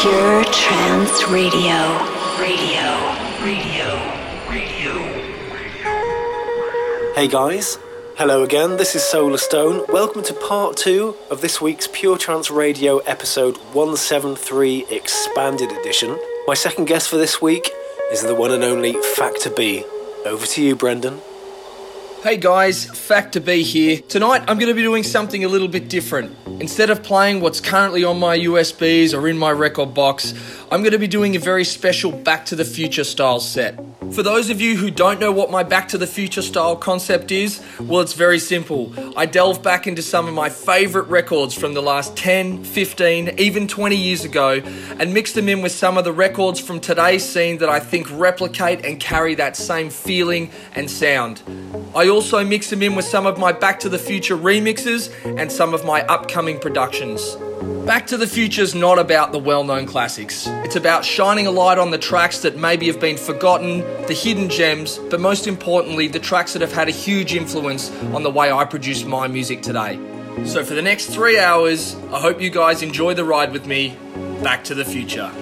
Pure Trance Radio. Radio. Radio. Radio. Hey guys, hello again. This is Solarstone. Welcome to part two of this week's Pure Trance Radio episode 173 Expanded Edition. My second guest for this week is the one and only Factor B. Over to you, Brendan. Hey guys, Factor B here. Tonight I'm going to be doing something a little bit different. Instead of playing what's currently on my USBs or in my record box, I'm going to be doing a very special Back to the Future style set. For those of you who don't know what my Back to the Future style concept is, well, it's very simple. I delve back into some of my favorite records from the last 10, 15, even 20 years ago and mix them in with some of the records from today's scene that I think replicate and carry that same feeling and sound. I also mix them in with some of my Back to the Future remixes and some of my upcoming productions. Back to the Future is not about the well known classics. It's about shining a light on the tracks that maybe have been forgotten, the hidden gems, but most importantly, the tracks that have had a huge influence on the way I produce my music today. So, for the next three hours, I hope you guys enjoy the ride with me. Back to the Future.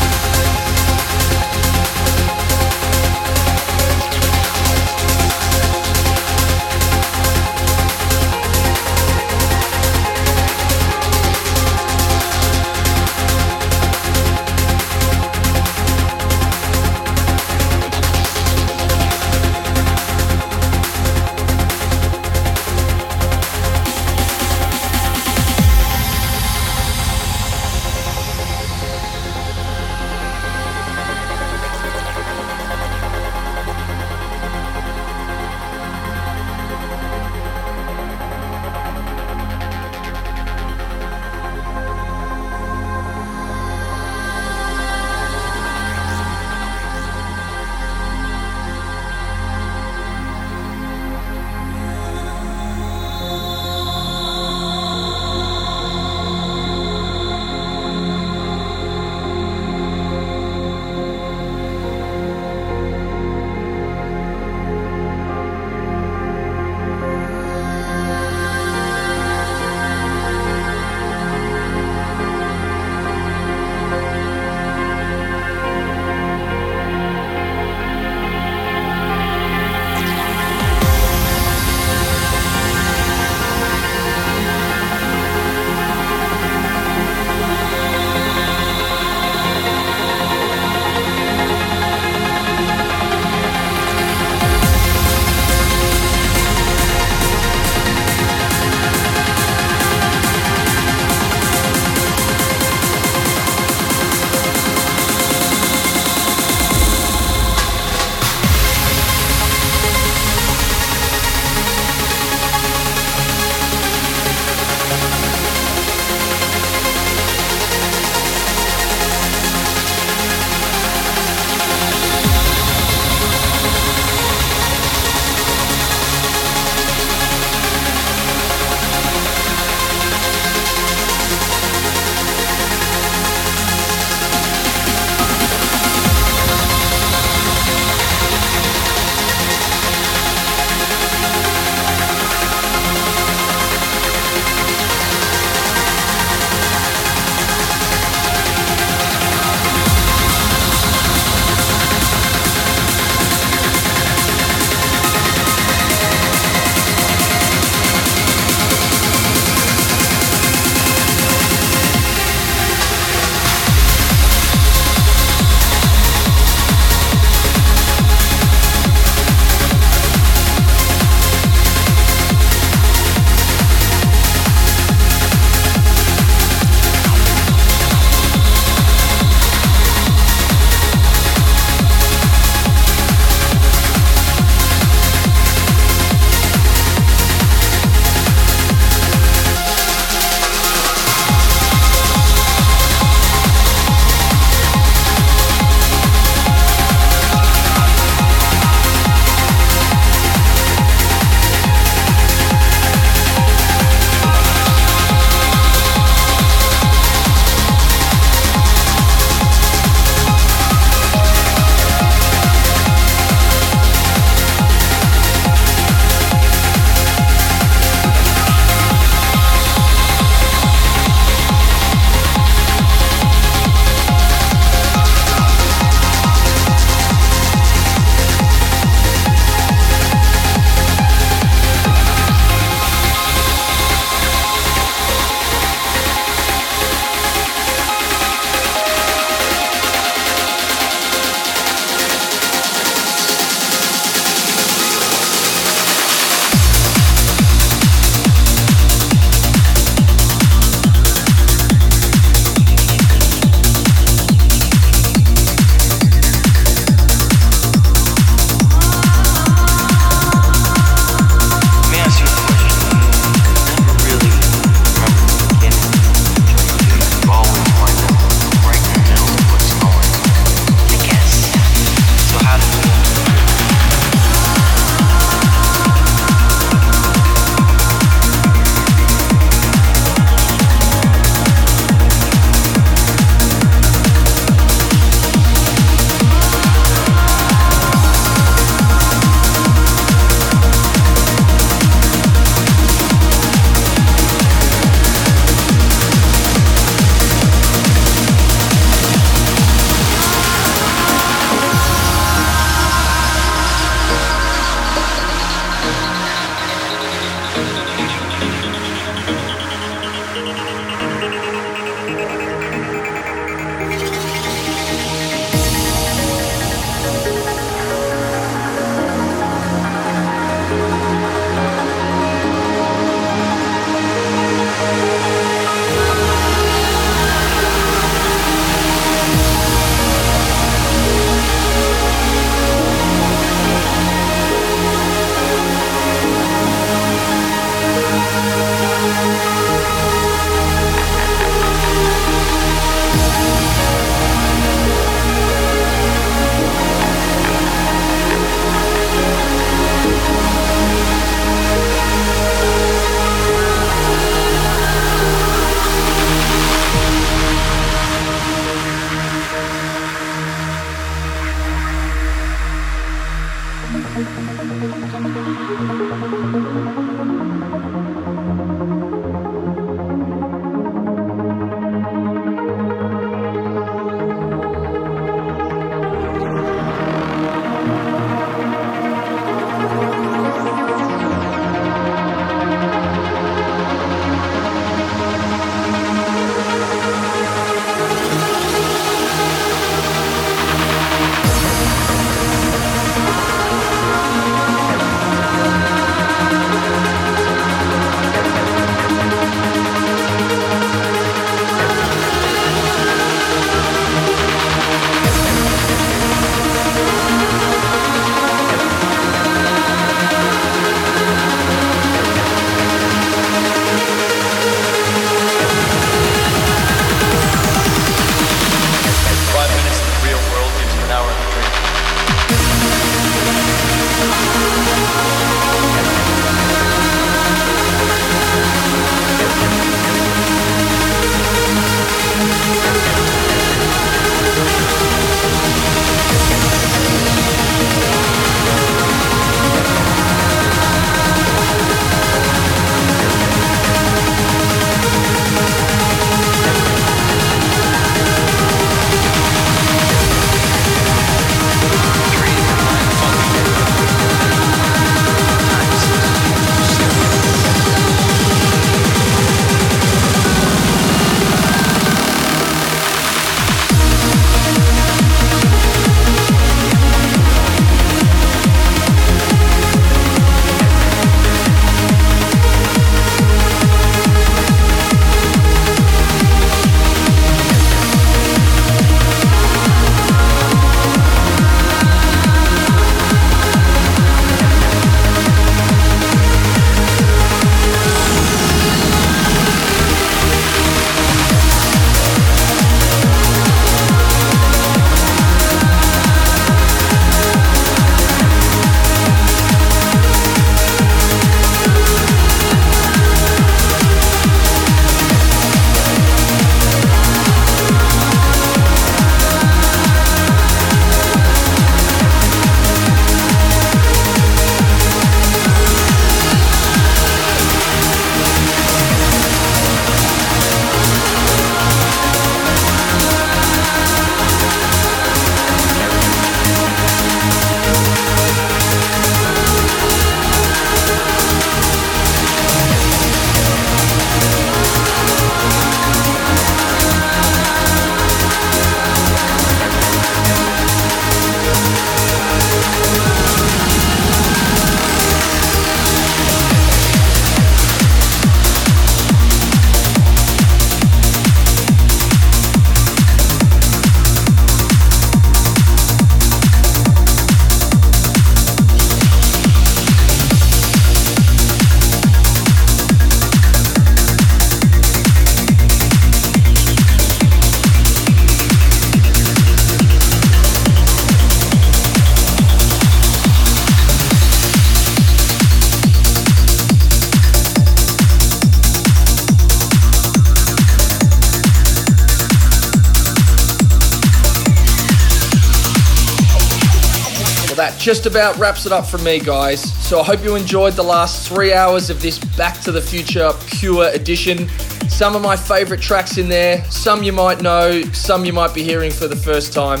Just about wraps it up for me, guys. So I hope you enjoyed the last three hours of this Back to the Future Pure Edition. Some of my favorite tracks in there, some you might know, some you might be hearing for the first time.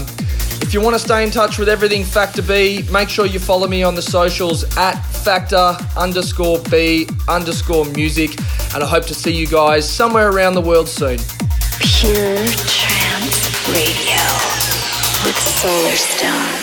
If you want to stay in touch with everything Factor B, make sure you follow me on the socials at Factor underscore B underscore music. And I hope to see you guys somewhere around the world soon. Pure Trance Radio with Solar Stone.